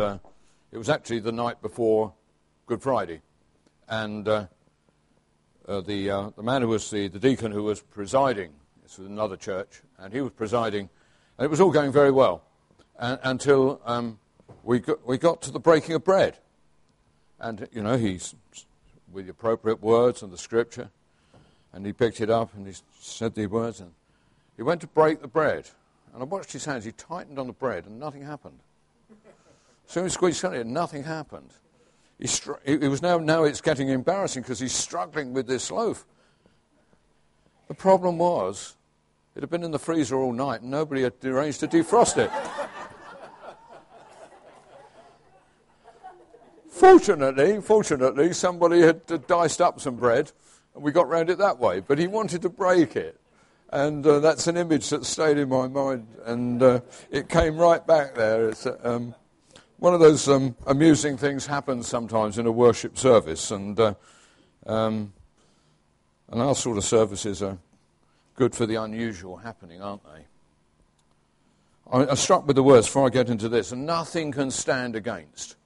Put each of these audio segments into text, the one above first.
uh, it was actually the night before Good Friday. And uh, uh, the, uh, the man who was the, the deacon who was presiding, this was another church, and he was presiding, and it was all going very well until um, we, got, we got to the breaking of bread. And, you know, he's with the appropriate words and the scripture, and he picked it up and he said the words, and he went to break the bread. And I watched his hands. He tightened on the bread, and nothing happened. As he squeezed it, nothing happened. He, str- it was now, now it's getting embarrassing because he's struggling with this loaf. The problem was, it had been in the freezer all night and nobody had arranged to defrost it. fortunately, fortunately, somebody had diced up some bread and we got round it that way. But he wanted to break it. And uh, that's an image that stayed in my mind. And uh, it came right back there. It's, um, one of those um, amusing things happens sometimes in a worship service, and uh, um, and our sort of services are good for the unusual happening, aren't they? I'm struck with the words before I get into this, and nothing can stand against.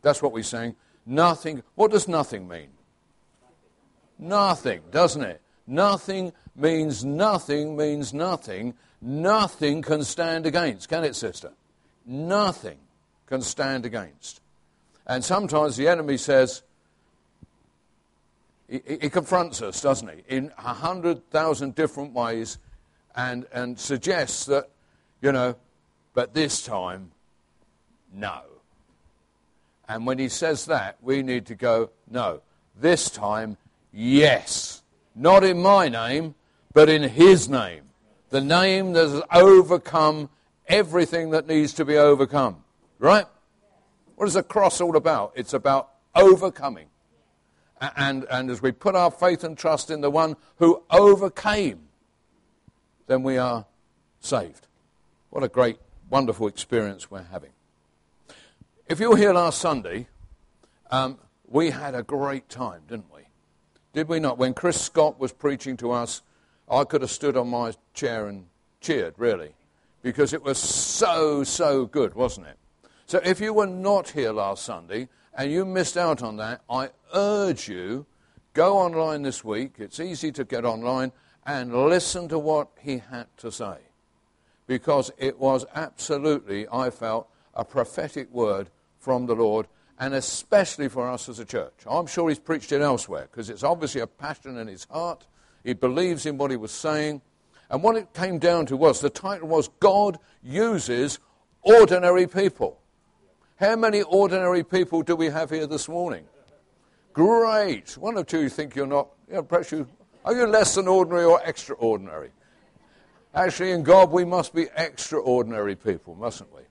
That's what we're saying. Nothing. What does nothing mean? Nothing, doesn't it? Nothing means nothing means nothing. Nothing can stand against, can it, sister? Nothing can stand against. And sometimes the enemy says, he, he confronts us, doesn't he, in a hundred thousand different ways and, and suggests that, you know, but this time, no. And when he says that, we need to go, no, this time, yes. Not in my name, but in his name. The name that has overcome everything that needs to be overcome. Right? What is the cross all about? It's about overcoming. And, and as we put our faith and trust in the one who overcame, then we are saved. What a great, wonderful experience we're having. If you were here last Sunday, um, we had a great time, didn't we? Did we not? When Chris Scott was preaching to us, I could have stood on my chair and cheered, really, because it was so, so good, wasn't it? So if you were not here last Sunday and you missed out on that, I urge you, go online this week. It's easy to get online and listen to what he had to say. Because it was absolutely, I felt, a prophetic word from the Lord, and especially for us as a church. I'm sure he's preached it elsewhere, because it's obviously a passion in his heart. He believes in what he was saying. And what it came down to was the title was God uses ordinary people. How many ordinary people do we have here this morning? Great. One or two think you're not. You know, perhaps you are you less than ordinary or extraordinary? Actually, in God, we must be extraordinary people, mustn't we?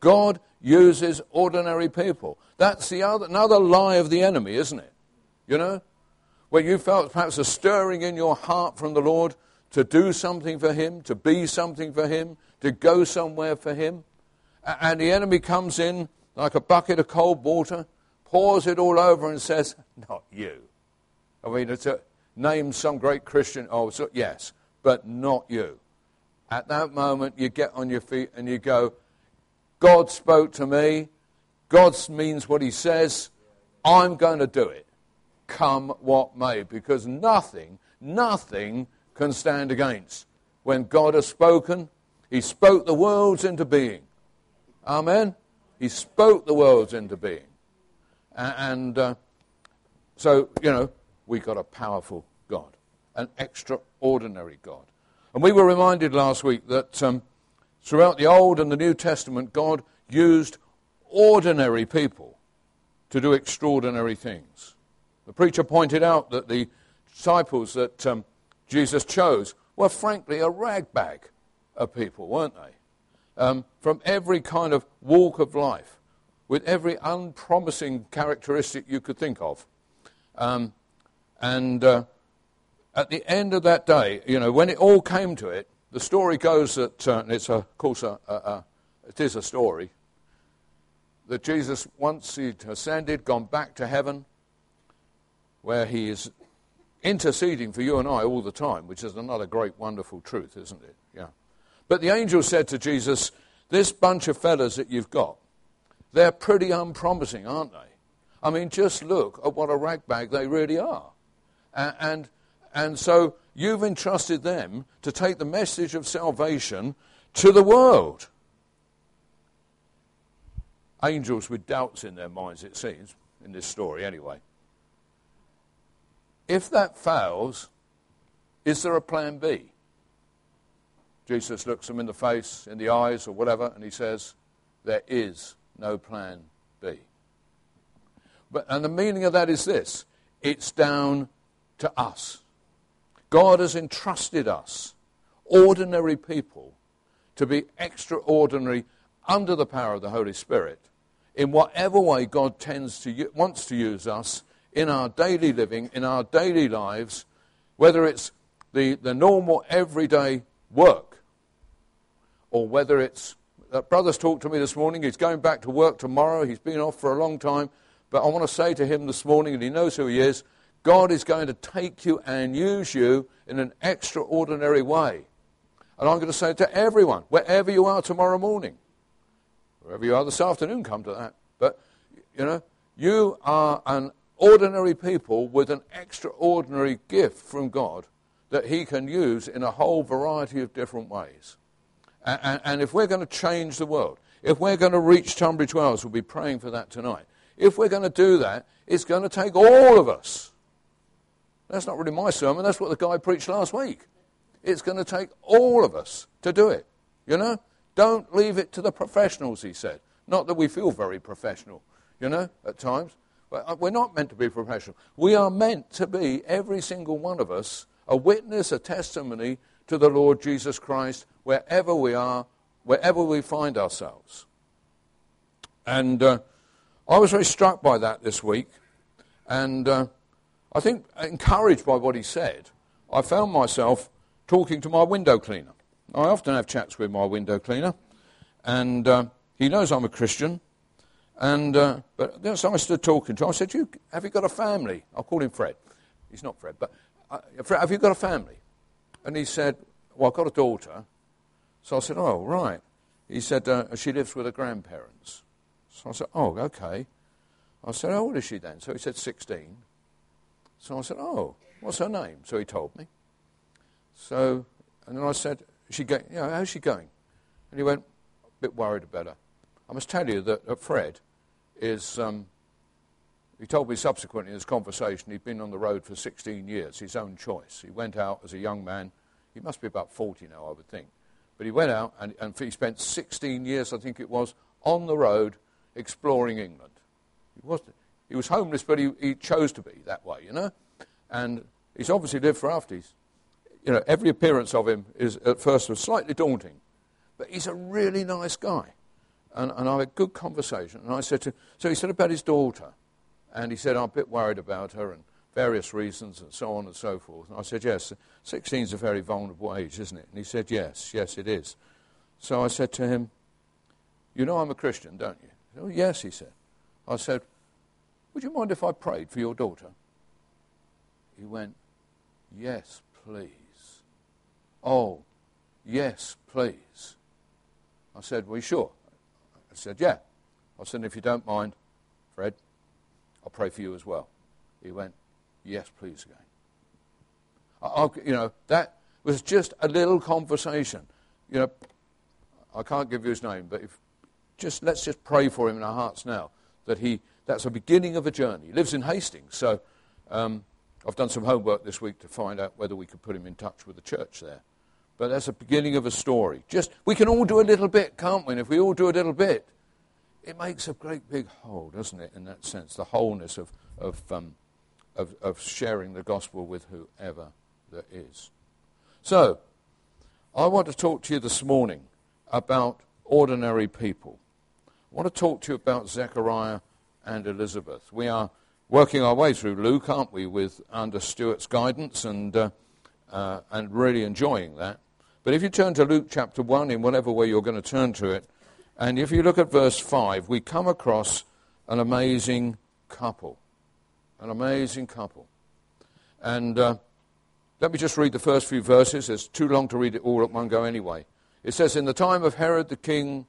God uses ordinary people. That's the other, another lie of the enemy, isn't it? You know? Where you felt perhaps a stirring in your heart from the Lord to do something for Him, to be something for Him, to go somewhere for Him. And the enemy comes in like a bucket of cold water, pours it all over and says, Not you. I mean, it's a, name some great Christian. Oh, so, yes, but not you. At that moment, you get on your feet and you go, God spoke to me. God means what he says. I'm going to do it, come what may, because nothing, nothing can stand against. When God has spoken, he spoke the worlds into being. Amen? He spoke the worlds into being. And uh, so, you know, we got a powerful God, an extraordinary God. And we were reminded last week that um, throughout the Old and the New Testament, God used ordinary people to do extraordinary things. The preacher pointed out that the disciples that um, Jesus chose were frankly a ragbag of people, weren't they? Um, from every kind of walk of life, with every unpromising characteristic you could think of. Um, and uh, at the end of that day, you know, when it all came to it, the story goes that, uh, it's a, of course, a, a, a, it is a story, that Jesus, once he'd ascended, gone back to heaven, where he is interceding for you and I all the time, which is another great, wonderful truth, isn't it? Yeah. But the angel said to Jesus, This bunch of fellows that you've got, they're pretty unpromising, aren't they? I mean, just look at what a ragbag they really are. And, and, and so you've entrusted them to take the message of salvation to the world. Angels with doubts in their minds, it seems, in this story anyway. If that fails, is there a plan B? Jesus looks them in the face, in the eyes, or whatever, and he says, There is no plan B. But, and the meaning of that is this it's down to us. God has entrusted us, ordinary people, to be extraordinary under the power of the Holy Spirit in whatever way God tends to, wants to use us in our daily living, in our daily lives, whether it's the, the normal everyday work or whether it's that uh, brother's talked to me this morning. He's going back to work tomorrow. He's been off for a long time. But I want to say to him this morning, and he knows who he is, God is going to take you and use you in an extraordinary way. And I'm going to say to everyone, wherever you are tomorrow morning, wherever you are this afternoon, come to that. But, you know, you are an ordinary people with an extraordinary gift from God that He can use in a whole variety of different ways. And, and if we're going to change the world, if we're going to reach Tunbridge Wells, we'll be praying for that tonight. If we're going to do that, it's going to take all of us. That's not really my sermon, that's what the guy preached last week. It's going to take all of us to do it. You know? Don't leave it to the professionals, he said. Not that we feel very professional, you know, at times. But uh, we're not meant to be professional. We are meant to be, every single one of us, a witness, a testimony to the Lord Jesus Christ wherever we are, wherever we find ourselves. And uh, I was very struck by that this week. And uh, I think, encouraged by what he said, I found myself talking to my window cleaner. I often have chats with my window cleaner. And uh, he knows I'm a Christian. And uh, but so I stood talking to him. I said, you, "Have you got a family?" I'll call him Fred. He's not Fred, but uh, Fred, have you got a family? And he said, Well, I've got a daughter. So I said, Oh, right. He said, uh, She lives with her grandparents. So I said, Oh, okay. I said, How old is she then? So he said, 16. So I said, Oh, what's her name? So he told me. So, and then I said, she go, you know, how's she going? And he went, a bit worried about her. I must tell you that Fred is um, he told me subsequently in this conversation he'd been on the road for 16 years, his own choice. He went out as a young man. He must be about 40 now, I would think. But he went out and, and he spent 16 years, I think it was, on the road exploring England. He was, he was homeless, but he, he chose to be that way, you know. And he's obviously lived for after. He's, you know, every appearance of him is at first was slightly daunting, but he's a really nice guy. And, and I had a good conversation. And I said to, so he said about his daughter. And he said, I'm a bit worried about her and various reasons and so on and so forth. And I said, yes, 16 is a very vulnerable age, isn't it? And he said, yes, yes, it is. So I said to him, you know I'm a Christian, don't you? Said, oh, yes, he said. I said, would you mind if I prayed for your daughter? He went, yes, please. Oh, yes, please. I said, well, sure? I said, yeah. I said, if you don't mind, Fred, I'll pray for you as well. He went, Yes, please, again. I, you know, that was just a little conversation. You know, I can't give you his name, but if, just let's just pray for him in our hearts now that he that's the beginning of a journey. He lives in Hastings, so um, I've done some homework this week to find out whether we could put him in touch with the church there. But that's a beginning of a story. Just we can all do a little bit, can't we? And if we all do a little bit, it makes a great big hole, doesn't it, in that sense, the wholeness of, of, um, of, of sharing the gospel with whoever there is. So, I want to talk to you this morning about ordinary people. I want to talk to you about Zechariah and Elizabeth. We are working our way through Luke, aren't we, with under Stuart's guidance and, uh, uh, and really enjoying that. But if you turn to Luke chapter 1, in whatever way you're going to turn to it, and if you look at verse 5, we come across an amazing couple. An amazing couple. And uh, let me just read the first few verses. It's too long to read it all at one go anyway. It says, In the time of Herod the king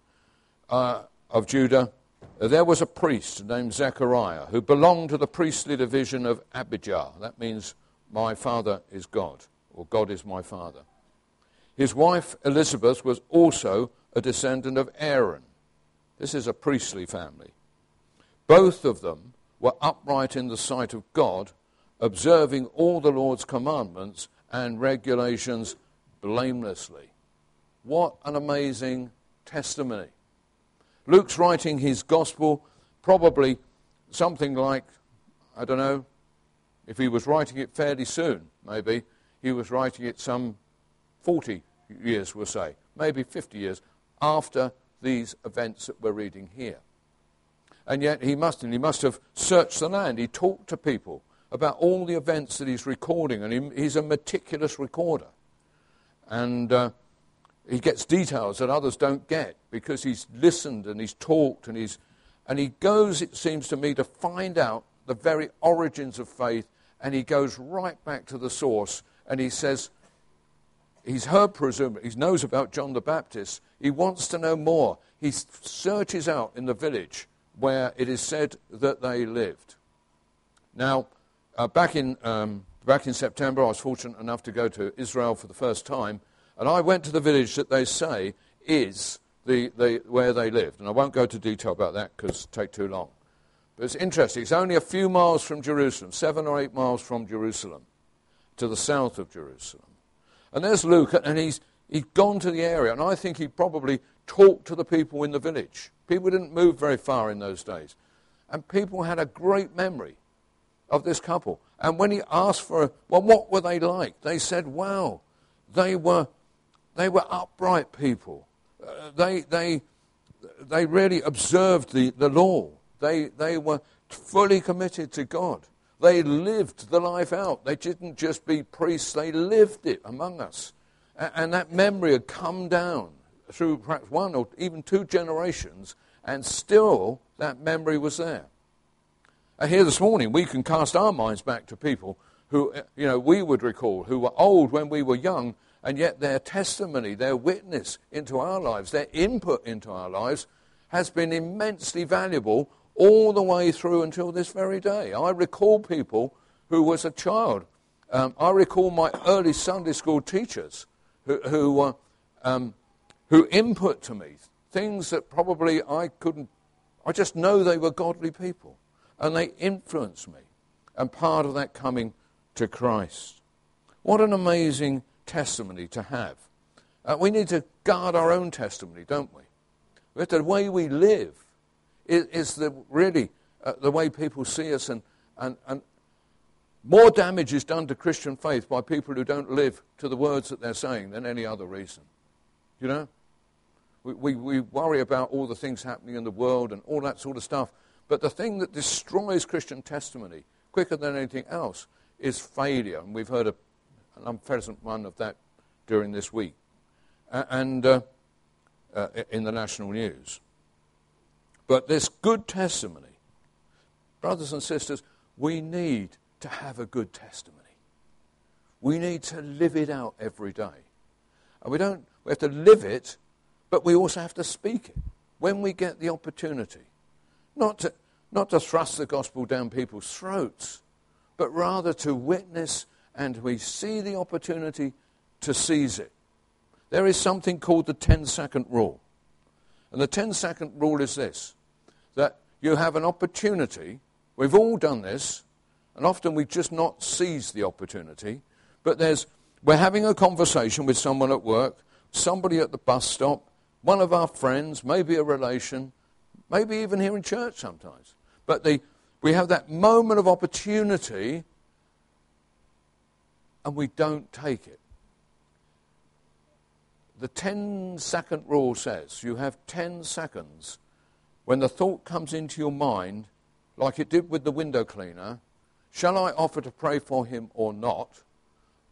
uh, of Judah, there was a priest named Zechariah who belonged to the priestly division of Abijah. That means, my father is God, or God is my father. His wife Elizabeth was also a descendant of Aaron. This is a priestly family. Both of them were upright in the sight of God, observing all the Lord's commandments and regulations blamelessly. What an amazing testimony. Luke's writing his gospel probably something like, I don't know, if he was writing it fairly soon, maybe, he was writing it some 40 years, we'll say, maybe 50 years after these events that we're reading here. And yet he must, and he must have searched the land. He talked to people about all the events that he's recording, and he, he's a meticulous recorder. And uh, he gets details that others don't get because he's listened and he's talked and he's and he goes it seems to me to find out the very origins of faith and he goes right back to the source and he says he's heard presumably he knows about John the Baptist he wants to know more he searches out in the village where it is said that they lived now uh, back in um, back in September I was fortunate enough to go to Israel for the first time and I went to the village that they say is the, the, where they lived. And I won't go into detail about that because it take too long. But it's interesting. It's only a few miles from Jerusalem, seven or eight miles from Jerusalem, to the south of Jerusalem. And there's Luke, and he's, he'd gone to the area, and I think he probably talked to the people in the village. People didn't move very far in those days. And people had a great memory of this couple. And when he asked for, well, what were they like? They said, wow, they were they were upright people. Uh, they, they, they really observed the, the law. They, they were fully committed to God. They lived the life out. They didn't just be priests, they lived it among us. And, and that memory had come down through perhaps one or even two generations, and still that memory was there. And here this morning, we can cast our minds back to people who, uh, you know, we would recall, who were old when we were young, and yet their testimony, their witness into our lives, their input into our lives has been immensely valuable all the way through until this very day. I recall people who was a child. Um, I recall my early Sunday school teachers who, who, uh, um, who input to me things that probably I couldn't, I just know they were godly people. And they influenced me. And part of that coming to Christ. What an amazing testimony to have. Uh, we need to guard our own testimony, don't we? But the way we live is, is the, really uh, the way people see us, and, and, and more damage is done to Christian faith by people who don't live to the words that they're saying than any other reason. You know? We, we, we worry about all the things happening in the world and all that sort of stuff. But the thing that destroys Christian testimony quicker than anything else is failure. And we've heard a an unpleasant one of that during this week, and uh, uh, in the national news. But this good testimony, brothers and sisters, we need to have a good testimony. We need to live it out every day. And we don't, we have to live it, but we also have to speak it when we get the opportunity. Not to, not to thrust the gospel down people's throats, but rather to witness and we see the opportunity to seize it. There is something called the 10 second rule. And the 10 second rule is this that you have an opportunity. We've all done this, and often we just not seize the opportunity. But there's, we're having a conversation with someone at work, somebody at the bus stop, one of our friends, maybe a relation, maybe even here in church sometimes. But the, we have that moment of opportunity and we don't take it. The 10 second rule says you have 10 seconds when the thought comes into your mind, like it did with the window cleaner shall I offer to pray for him or not?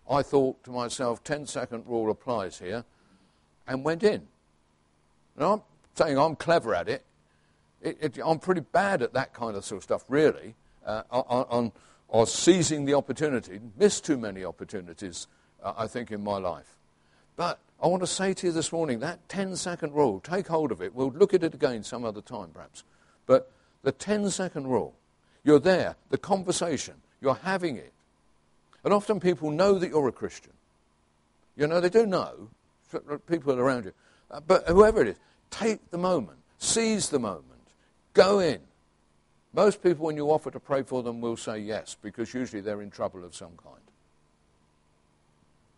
I thought to myself, 10 second rule applies here, and went in. Now, I'm saying I'm clever at it. it, it I'm pretty bad at that kind of sort of stuff, really, uh, on, on seizing the opportunity. Missed too many opportunities, uh, I think, in my life. But I want to say to you this morning that 10 second rule, take hold of it. We'll look at it again some other time, perhaps. But the 10 second rule, you're there, the conversation, you're having it. And often people know that you're a Christian. You know, they do know, people around you. Uh, but whoever it is, take the moment, seize the moment, go in. Most people, when you offer to pray for them, will say yes, because usually they're in trouble of some kind.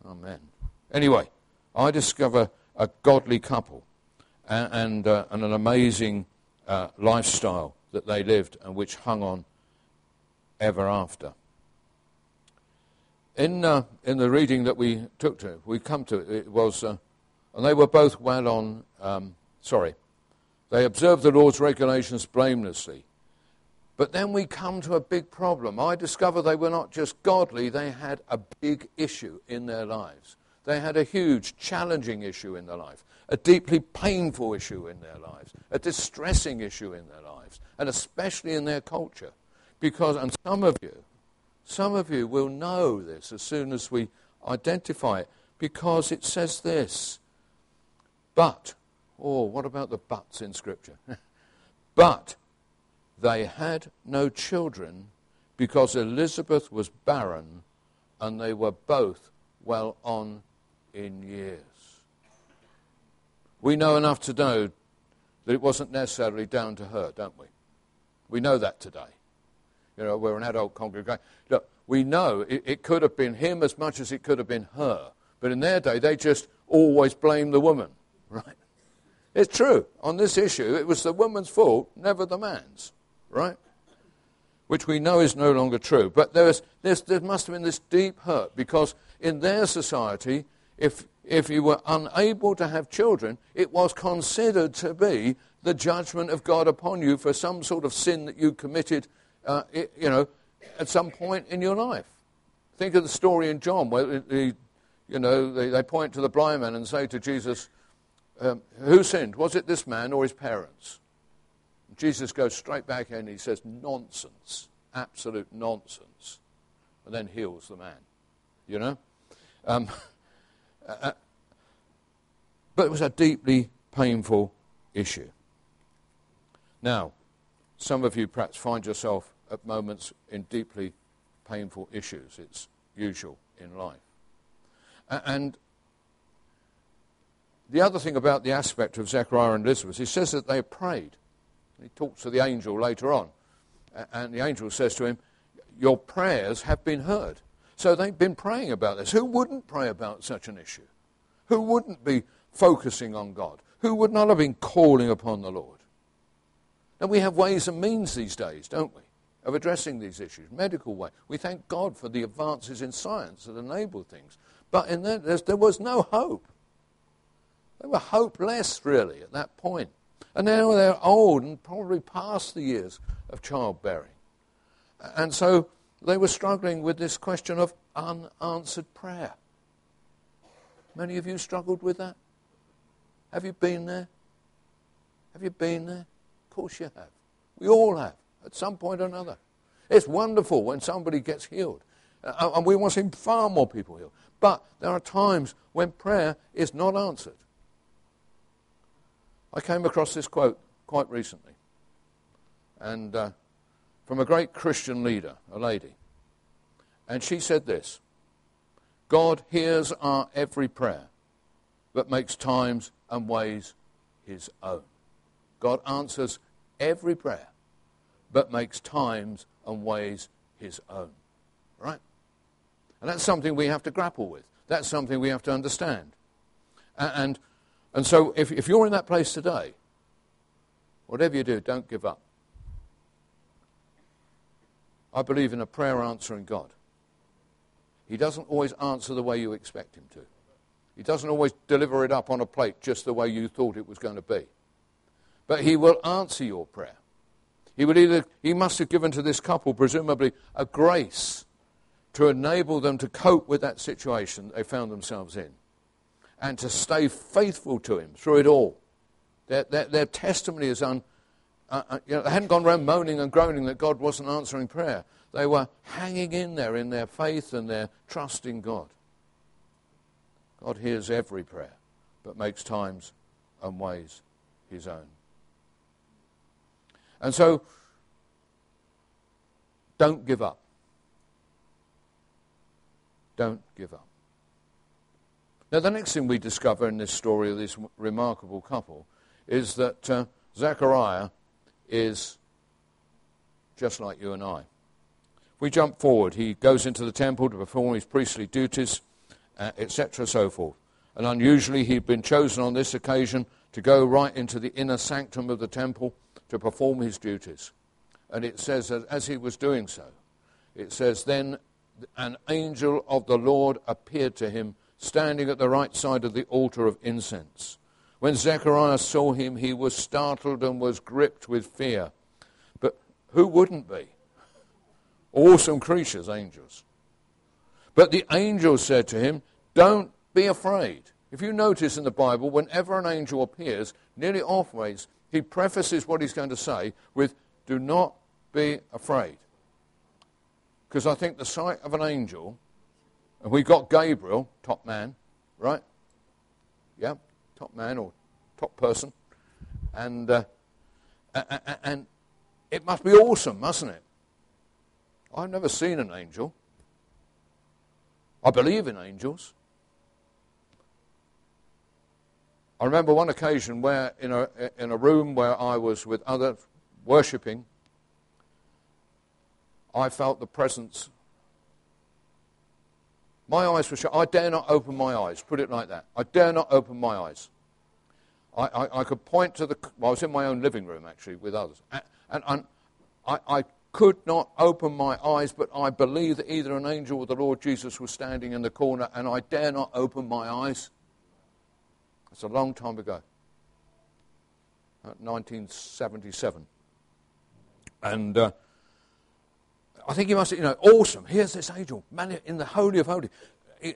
Amen. Anyway, I discover a godly couple and, and, uh, and an amazing uh, lifestyle that they lived and which hung on ever after. In, uh, in the reading that we took to, we come to, it was, uh, and they were both well on, um, sorry, they observed the Lord's regulations blamelessly. But then we come to a big problem. I discover they were not just godly, they had a big issue in their lives. They had a huge, challenging issue in their life, a deeply painful issue in their lives, a distressing issue in their lives, and especially in their culture. Because, and some of you, some of you will know this as soon as we identify it, because it says this. But, oh, what about the buts in Scripture? but they had no children because Elizabeth was barren and they were both well on in years. We know enough to know that it wasn't necessarily down to her, don't we? We know that today. You know, we're an adult congregation. Look, we know it, it could have been him as much as it could have been her. But in their day, they just always blamed the woman, right? It's true. On this issue, it was the woman's fault, never the man's, right? Which we know is no longer true. But there, is, there must have been this deep hurt because in their society, if, if you were unable to have children, it was considered to be the judgment of God upon you for some sort of sin that you committed, uh, you know, at some point in your life. Think of the story in John where, the, you know, they, they point to the blind man and say to Jesus, um, who sinned? Was it this man or his parents? Jesus goes straight back in and he says, nonsense, absolute nonsense, and then heals the man. You know? Um, uh, uh, but it was a deeply painful issue. Now, some of you perhaps find yourself at moments in deeply painful issues. It's usual in life. And the other thing about the aspect of Zechariah and Elizabeth, he says that they prayed. He talks to the angel later on. And the angel says to him, Your prayers have been heard. So they've been praying about this. Who wouldn't pray about such an issue? Who wouldn't be focusing on God? Who would not have been calling upon the Lord? Now, we have ways and means these days, don't we, of addressing these issues, medical way. We thank God for the advances in science that enable things. But in that, there was no hope. They were hopeless, really, at that point. And now they're old and probably past the years of childbearing. And so they were struggling with this question of unanswered prayer. Many of you struggled with that? Have you been there? Have you been there? Of course you have. We all have, at some point or another. It's wonderful when somebody gets healed. Uh, and we want to see far more people healed. But there are times when prayer is not answered. I came across this quote quite recently. And uh, from a great Christian leader, a lady. And she said this God hears our every prayer, but makes times and ways his own. God answers every prayer, but makes times and ways his own. Right? And that's something we have to grapple with. That's something we have to understand. And, and so if, if you're in that place today, whatever you do, don't give up. I believe in a prayer answering God. He doesn't always answer the way you expect him to. He doesn't always deliver it up on a plate just the way you thought it was going to be. But he will answer your prayer. He, will either, he must have given to this couple, presumably, a grace to enable them to cope with that situation they found themselves in and to stay faithful to him through it all. Their, their, their testimony is un, uh, uh, you know, they hadn't gone around moaning and groaning that God wasn't answering prayer. They were hanging in there in their faith and their trust in God. God hears every prayer, but makes times and ways his own. And so, don't give up. Don't give up. Now, the next thing we discover in this story of this remarkable couple is that uh, Zechariah is just like you and I. If we jump forward, he goes into the temple to perform his priestly duties, uh, etc., so forth. And unusually, he'd been chosen on this occasion to go right into the inner sanctum of the temple to perform his duties. And it says that as he was doing so, it says, Then an angel of the Lord appeared to him, standing at the right side of the altar of incense. When Zechariah saw him, he was startled and was gripped with fear. But who wouldn't be? Awesome creatures, angels. But the angel said to him, Don't be afraid. If you notice in the Bible, whenever an angel appears, nearly always he prefaces what he's going to say with, Do not be afraid. Because I think the sight of an angel, and we've got Gabriel, top man, right? Yeah, top man or top person. And, uh, and it must be awesome, mustn't it? I've never seen an angel. I believe in angels. I remember one occasion where, in a, in a room where I was with others worshipping, I felt the presence. My eyes were shut. I dare not open my eyes, put it like that. I dare not open my eyes. I, I, I could point to the. Well, I was in my own living room, actually, with others. And, and, and I, I could not open my eyes, but I believe that either an angel or the Lord Jesus was standing in the corner, and I dare not open my eyes. It's a long time ago, 1977. And uh, I think he must, you know, awesome. Here's this angel, man, in the Holy of Holies. He,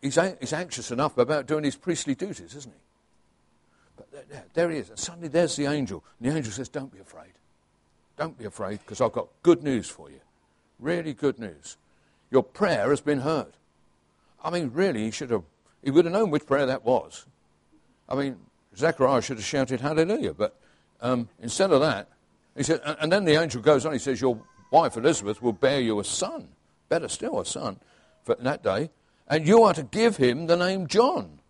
he's, he's anxious enough about doing his priestly duties, isn't he? But there, there he is. And suddenly there's the angel. And the angel says, Don't be afraid. Don't be afraid, because I've got good news for you. Really good news. Your prayer has been heard. I mean, really, he should have, he would have known which prayer that was. I mean, Zechariah should have shouted hallelujah, but um, instead of that, he said, and then the angel goes on, he says, Your wife Elizabeth will bear you a son, better still, a son, for that day, and you are to give him the name John.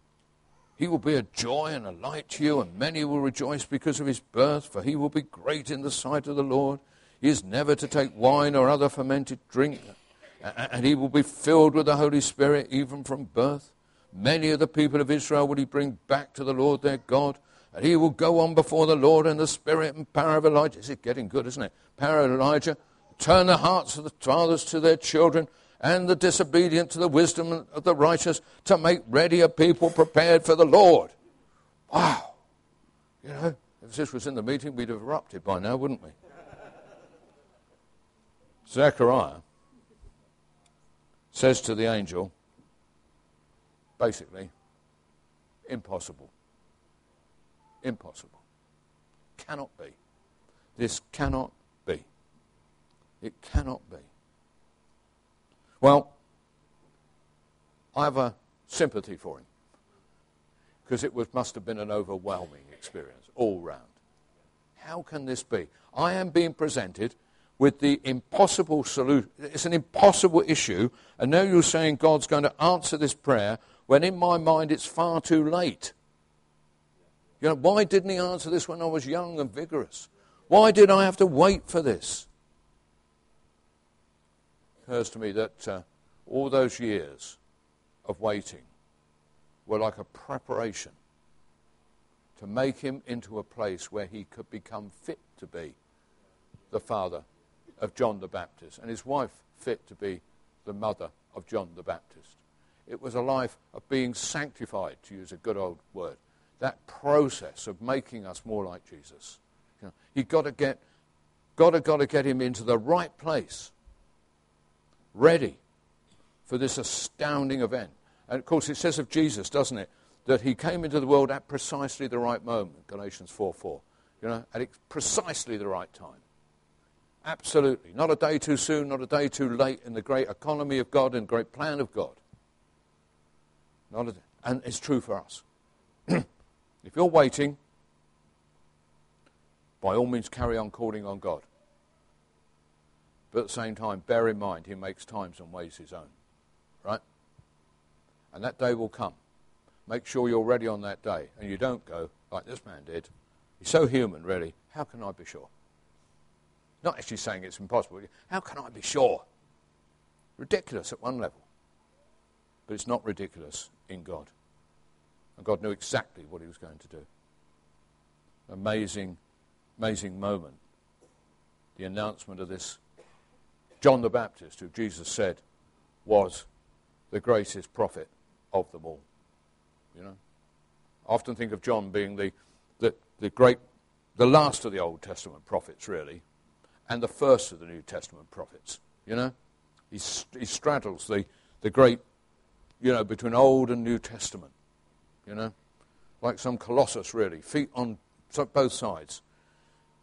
He will be a joy and a light to you, and many will rejoice because of his birth, for he will be great in the sight of the Lord. He is never to take wine or other fermented drink, and he will be filled with the Holy Spirit even from birth. Many of the people of Israel will he bring back to the Lord their God, and he will go on before the Lord in the spirit and power of Elijah. Is it getting good, isn't it? Power of Elijah. Turn the hearts of the fathers to their children, and the disobedient to the wisdom of the righteous, to make ready a people prepared for the Lord. Wow. You know, if this was in the meeting, we'd have erupted by now, wouldn't we? Zechariah says to the angel, basically, impossible. Impossible. Cannot be. This cannot. It cannot be. Well, I have a sympathy for him because it was, must have been an overwhelming experience all round. How can this be? I am being presented with the impossible solution. It's an impossible issue, and now you're saying God's going to answer this prayer when in my mind it's far too late. You know, why didn't he answer this when I was young and vigorous? Why did I have to wait for this? Occurs to me that uh, all those years of waiting were like a preparation to make him into a place where he could become fit to be the father of John the Baptist and his wife fit to be the mother of John the Baptist. It was a life of being sanctified, to use a good old word. That process of making us more like Jesus. You know, you got to get, got to, got to get him into the right place, ready for this astounding event. And of course, it says of Jesus, doesn't it, that he came into the world at precisely the right moment. Galatians 4 4. You know, at precisely the right time. Absolutely. Not a day too soon, not a day too late in the great economy of God and great plan of God. Not a, and it's true for us. if you're waiting, By all means, carry on calling on God. But at the same time, bear in mind, He makes times and ways His own. Right? And that day will come. Make sure you're ready on that day. And you don't go, like this man did. He's so human, really. How can I be sure? Not actually saying it's impossible. How can I be sure? Ridiculous at one level. But it's not ridiculous in God. And God knew exactly what he was going to do. Amazing, amazing moment. The announcement of this. John the Baptist, who Jesus said was the greatest prophet of them all. You know? I often think of John being the, the, the great, the last of the Old Testament prophets, really, and the first of the New Testament prophets. You know? He, he straddles the, the great, you know, between Old and New Testament. You know? Like some colossus, really. Feet on both sides.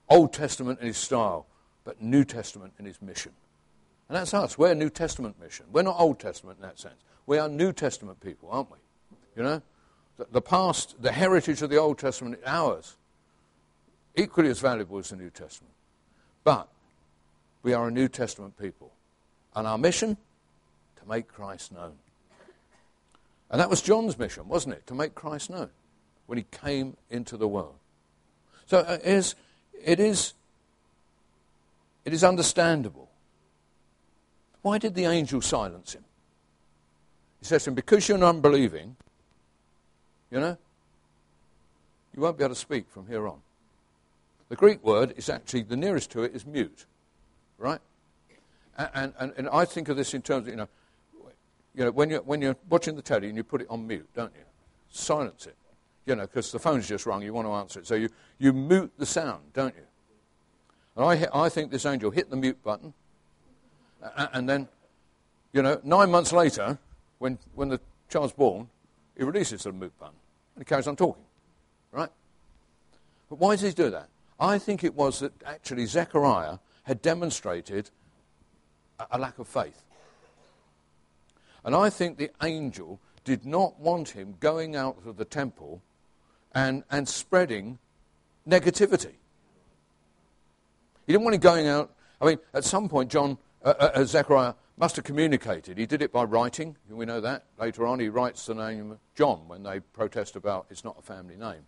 Old Testament in his style, but New Testament in his mission. And that's us. We're New Testament mission. We're not Old Testament in that sense. We are New Testament people, aren't we? You know? The, the past, the heritage of the Old Testament is ours. Equally as valuable as the New Testament. But we are a New Testament people. And our mission? To make Christ known. And that was John's mission, wasn't it? To make Christ known when he came into the world. So uh, it is, it is, it is understandable. Why did the angel silence him? He says to him, Because you're an unbelieving, you know, you won't be able to speak from here on. The Greek word is actually, the nearest to it is mute, right? And, and, and I think of this in terms of, you know, you know when, you're, when you're watching the telly and you put it on mute, don't you? Silence it, you know, because the phone's just rung, you want to answer it. So you, you mute the sound, don't you? And I, I think this angel hit the mute button, and then, you know, nine months later, when, when the child's born, he releases the mute button and he carries on talking, right? But why does he do that? I think it was that actually Zechariah had demonstrated a, a lack of faith. And I think the angel did not want him going out of the temple and, and spreading negativity. He didn't want him going out. I mean, at some point, John, uh, uh, Zechariah must have communicated. He did it by writing. We know that. Later on, he writes the name John when they protest about it's not a family name.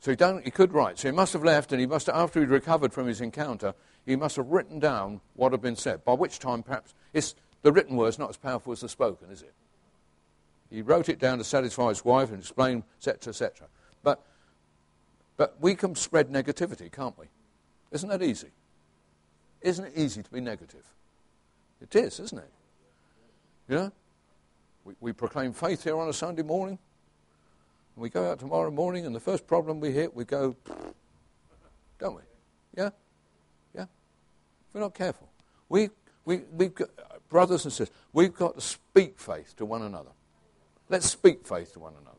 So he, he could write. So he must have left, and he must have, after he'd recovered from his encounter, he must have written down what had been said. By which time, perhaps, the written word is not as powerful as the spoken, is it? He wrote it down to satisfy his wife and explain, etc., etc. But, but we can spread negativity, can't we? Isn't that easy? Isn't it easy to be negative? It is, isn't it? Know? We, we proclaim faith here on a Sunday morning. And we go out tomorrow morning, and the first problem we hit, we go, don't we? Yeah? Yeah? If we're not careful. We, we, we've got, brothers and sisters, we've got to speak faith to one another. Let's speak faith to one another.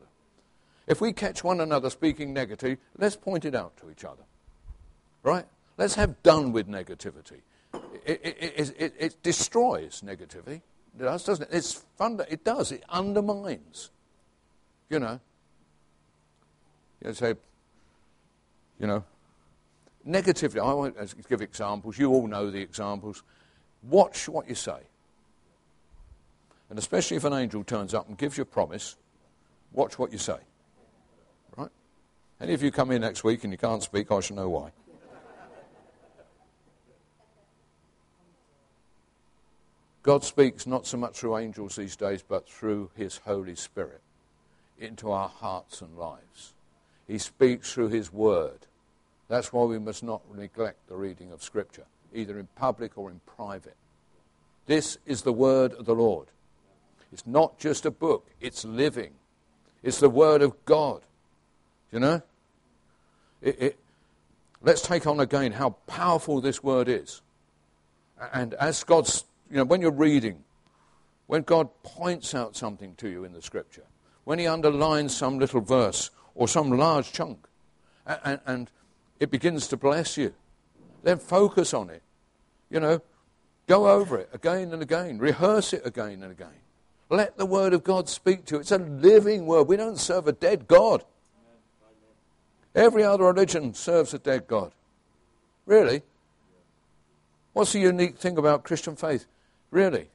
If we catch one another speaking negative, let's point it out to each other. Right? Let's have done with negativity it, it, it, it, destroys negativity. It does, doesn't it? It's funda- it does. It undermines. You know. You say, you know, negativity. I won't uh, give examples. You all know the examples. Watch what you say. And especially if an angel turns up and gives you a promise, watch what you say. Right? Any of you come in next week and you can't speak, I shall know why. God speaks not so much through angels these days, but through His Holy Spirit into our hearts and lives. He speaks through His Word. That's why we must not neglect the reading of Scripture, either in public or in private. This is the Word of the Lord. It's not just a book, it's living. It's the Word of God. You know? It, it, let's take on again how powerful this Word is. And as God's you know, when you're reading, when God points out something to you in the scripture, when He underlines some little verse or some large chunk, and, and it begins to bless you, then focus on it. You know, go over it again and again, rehearse it again and again. Let the Word of God speak to you. It's a living Word. We don't serve a dead God. Every other religion serves a dead God. Really? What's the unique thing about Christian faith? Really?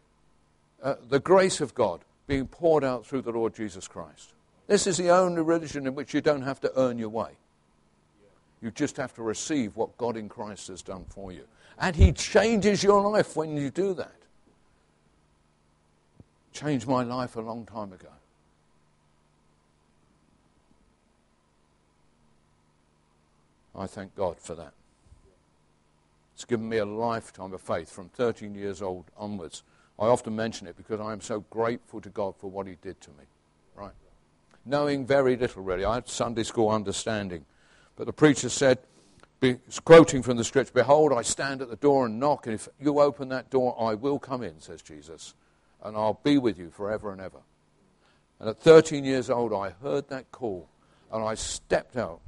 Uh, the grace of God being poured out through the Lord Jesus Christ. This is the only religion in which you don't have to earn your way. You just have to receive what God in Christ has done for you. And He changes your life when you do that. Changed my life a long time ago. I thank God for that. It's given me a lifetime of faith from 13 years old onwards. I often mention it because I am so grateful to God for what He did to me. Right? Knowing very little, really. I had Sunday school understanding. But the preacher said, quoting from the scripture, Behold, I stand at the door and knock, and if you open that door, I will come in, says Jesus, and I'll be with you forever and ever. And at 13 years old, I heard that call, and I stepped out.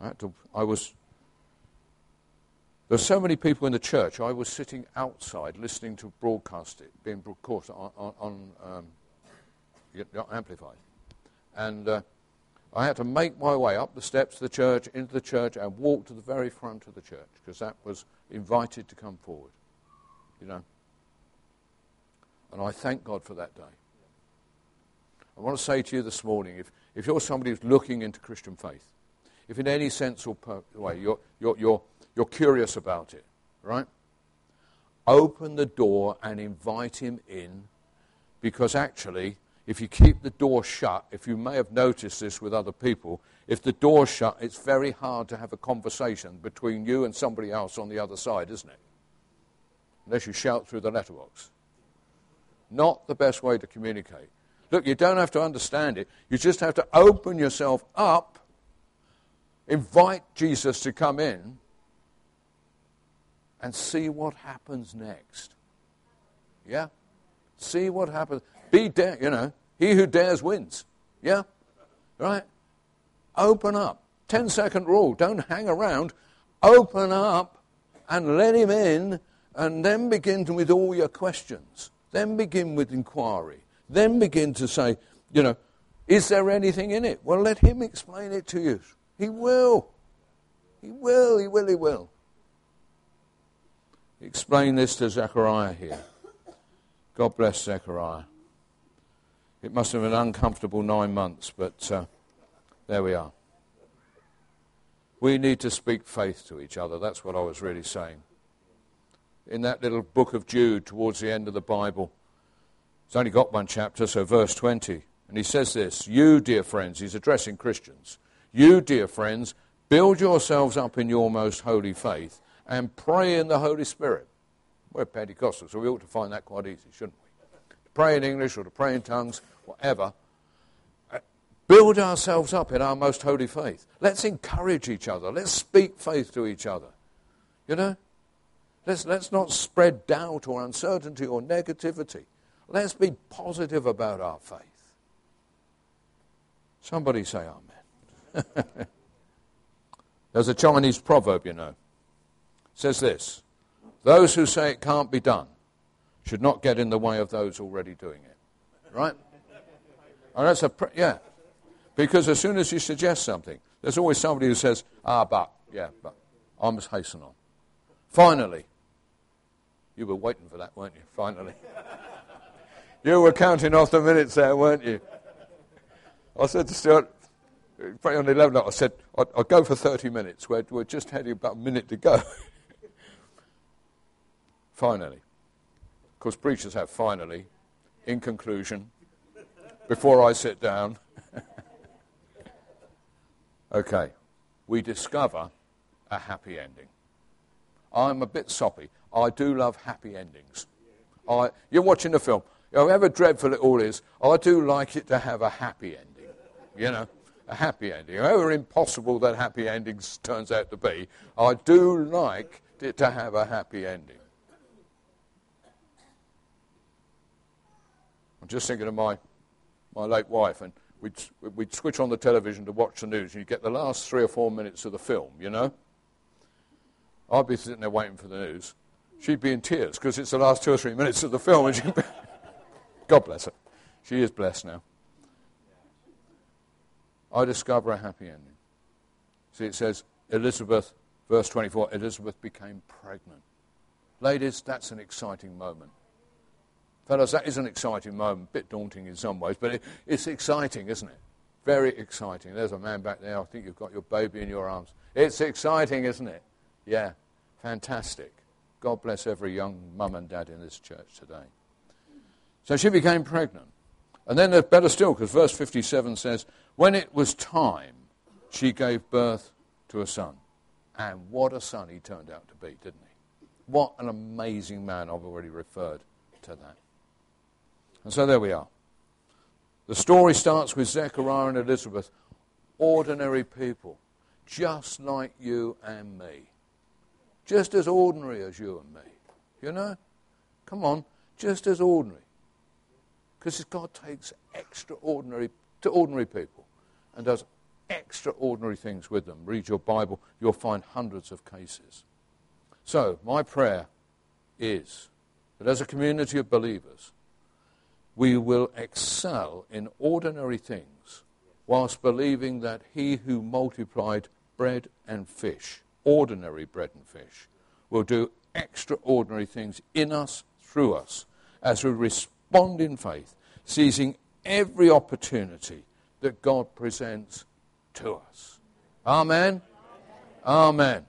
I, to, I was there were so many people in the church. I was sitting outside listening to broadcast it being broadcast on, on, on um, amplified, and uh, I had to make my way up the steps of the church into the church and walk to the very front of the church because that was invited to come forward, you know. And I thank God for that day. I want to say to you this morning, if, if you're somebody who's looking into Christian faith, if in any sense or way you're, you're, you're you're curious about it, right? Open the door and invite him in because actually, if you keep the door shut, if you may have noticed this with other people, if the door's shut, it's very hard to have a conversation between you and somebody else on the other side, isn't it? Unless you shout through the letterbox. Not the best way to communicate. Look, you don't have to understand it. You just have to open yourself up, invite Jesus to come in, and see what happens next. Yeah? See what happens. Be dare, you know, he who dares wins. Yeah? Right? Open up. Ten second rule. Don't hang around. Open up and let him in and then begin to, with all your questions. Then begin with inquiry. Then begin to say, you know, is there anything in it? Well, let him explain it to you. He will. He will, he will, he will. Explain this to Zechariah here. God bless Zechariah. It must have been an uncomfortable nine months, but uh, there we are. We need to speak faith to each other. That's what I was really saying. In that little book of Jude, towards the end of the Bible, it's only got one chapter, so verse 20. And he says this You, dear friends, he's addressing Christians, you, dear friends, build yourselves up in your most holy faith and pray in the Holy Spirit. We're Pentecostals, so we ought to find that quite easy, shouldn't we? To pray in English or to pray in tongues, whatever. Uh, build ourselves up in our most holy faith. Let's encourage each other. Let's speak faith to each other. You know? Let's, let's not spread doubt or uncertainty or negativity. Let's be positive about our faith. Somebody say amen. There's a Chinese proverb, you know says this Those who say it can't be done should not get in the way of those already doing it. Right? And that's a, yeah. Because as soon as you suggest something, there's always somebody who says, ah, but, yeah, but, I must hasten on. Finally, you were waiting for that, weren't you? Finally. you were counting off the minutes there, weren't you? I said to Stuart, probably on 11 I said, I'll, I'll go for 30 minutes. We're, we're just heading about a minute to go. Finally. Of course, preachers have finally, in conclusion, before I sit down. okay, we discover a happy ending. I'm a bit soppy. I do love happy endings. I, you're watching the film. However dreadful it all is, I do like it to have a happy ending. You know, a happy ending. However impossible that happy ending turns out to be, I do like it to have a happy ending. I'm just thinking of my, my late wife, and we'd, we'd switch on the television to watch the news, and you'd get the last three or four minutes of the film, you know? I'd be sitting there waiting for the news. She'd be in tears because it's the last two or three minutes of the film. And be, God bless her. She is blessed now. I discover a happy ending. See, it says Elizabeth Verse 24 Elizabeth became pregnant. Ladies, that's an exciting moment. Fellows, that is an exciting moment. A bit daunting in some ways, but it, it's exciting, isn't it? Very exciting. There's a man back there. I think you've got your baby in your arms. It's exciting, isn't it? Yeah, fantastic. God bless every young mum and dad in this church today. So she became pregnant. And then there's better still, because verse 57 says, When it was time, she gave birth to a son. And what a son he turned out to be, didn't he? What an amazing man. I've already referred to that. And so there we are. The story starts with Zechariah and Elizabeth, ordinary people, just like you and me. Just as ordinary as you and me. You know? Come on, just as ordinary. Because God takes extraordinary to ordinary people and does extraordinary things with them. Read your Bible, you'll find hundreds of cases. So, my prayer is that as a community of believers, we will excel in ordinary things whilst believing that he who multiplied bread and fish, ordinary bread and fish, will do extraordinary things in us, through us, as we respond in faith, seizing every opportunity that God presents to us. Amen. Amen.